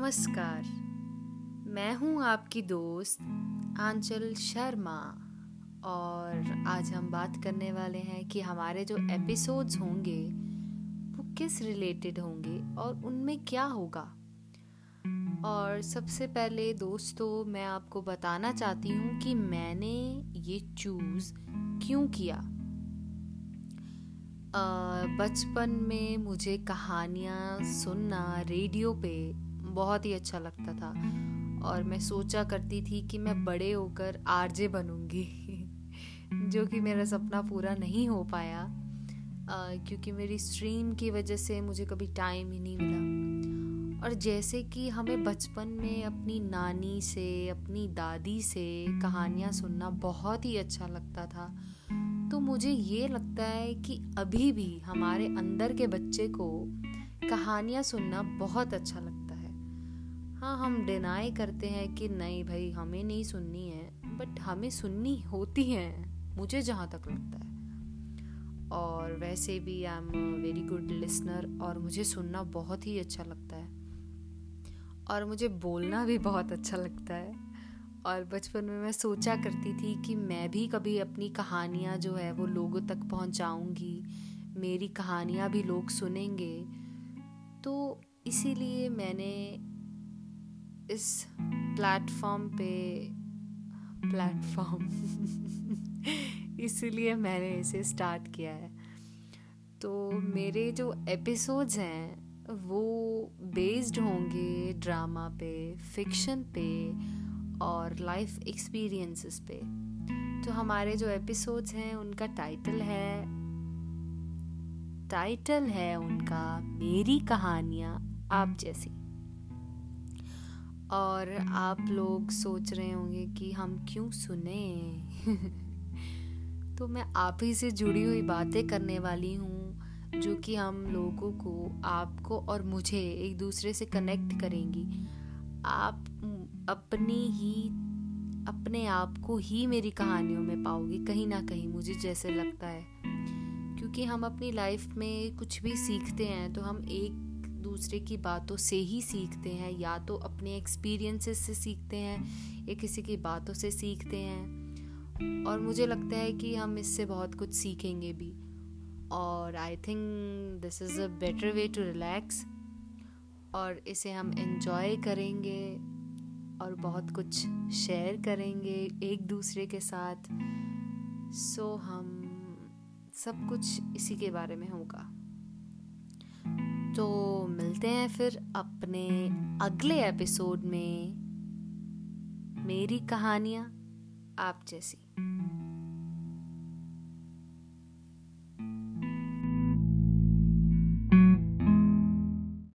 नमस्कार। मैं हूँ आपकी दोस्त आंचल शर्मा और आज हम बात करने वाले हैं कि हमारे जो एपिसोड्स होंगे, वो किस रिलेटेड होंगे और उनमें क्या होगा। और सबसे पहले दोस्तों, मैं आपको बताना चाहती हूँ कि मैंने ये चूज़ क्यों किया। बचपन में मुझे कहानियाँ सुनना रेडियो पे बहुत ही अच्छा लगता था। और मैं सोचा करती थी कि मैं बड़े होकर आरजे बनूँगी जो कि मेरा सपना पूरा नहीं हो पाया। आ, क्योंकि मेरी स्ट्रीम की वजह से मुझे कभी टाइम ही नहीं मिला। और जैसे कि हमें बचपन में अपनी नानी से अपनी दादी से कहानियाँ सुनना बहुत ही अच्छा लगता था तो मुझे ये लगता है कि अभी भी हमारे अंदर के बच्चे को कहानियाँ सुनना बहुत अच्छा लगता है, हम डिनाई करते हैं कि नहीं भाई, हमें नहीं सुननी है बट हमें सुननी होती हैं, मुझे जहाँ तक लगता है। और वैसे भी I am very good listener और मुझे सुनना बहुत ही अच्छा लगता है। और मुझे बोलना भी बहुत अच्छा लगता है। और बचपन में मैं सोचा करती थी कि मैं भी कभी अपनी कहानियाँ जो है वो लोगों तक पहुँचाऊँगी, मेरी कहानियाँ भी लोग सुनेंगे। तो इसीलिए मैंने इस प्लेटफॉर्म पे, प्लेटफॉर्म। इसीलिए मैंने इसे स्टार्ट किया है। तो मेरे जो एपिसोड्स हैं, वो बेस्ड होंगे ड्रामा पे फिक्शन पे और लाइफ एक्सपीरियंसेस पे। तो हमारे जो एपिसोड्स हैं, उनका टाइटल है टाइटल है उनका मेरी कहानियाँ आप जैसी। और आप लोग सोच रहे होंगे कि हम क्यों सुने तो मैं आप ही से जुड़ी हुई बातें करने वाली हूँ, जो कि हम लोगों को, आपको और मुझे एक दूसरे से कनेक्ट करेंगी। आप अपनी ही, अपने आप को ही मेरी कहानियों में पाओगे, कहीं ना कहीं मुझे जैसे लगता है। क्योंकि हम अपनी लाइफ में कुछ भी सीखते हैं तो हम एक दूसरे की बातों से ही सीखते हैं या तो अपने एक्सपीरियंसेस से सीखते हैं या किसी की बातों से सीखते हैं। और मुझे लगता है कि हम इससे बहुत कुछ सीखेंगे भी। और I think this is a better way to relax और इसे हम इन्जॉय करेंगे और बहुत कुछ शेयर करेंगे एक दूसरे के साथ। सो so, हम सब कुछ इसी के बारे में होगा। तो मिलते हैं फिर अपने अगले एपिसोड में। मेरी कहानियाँ आप जैसी।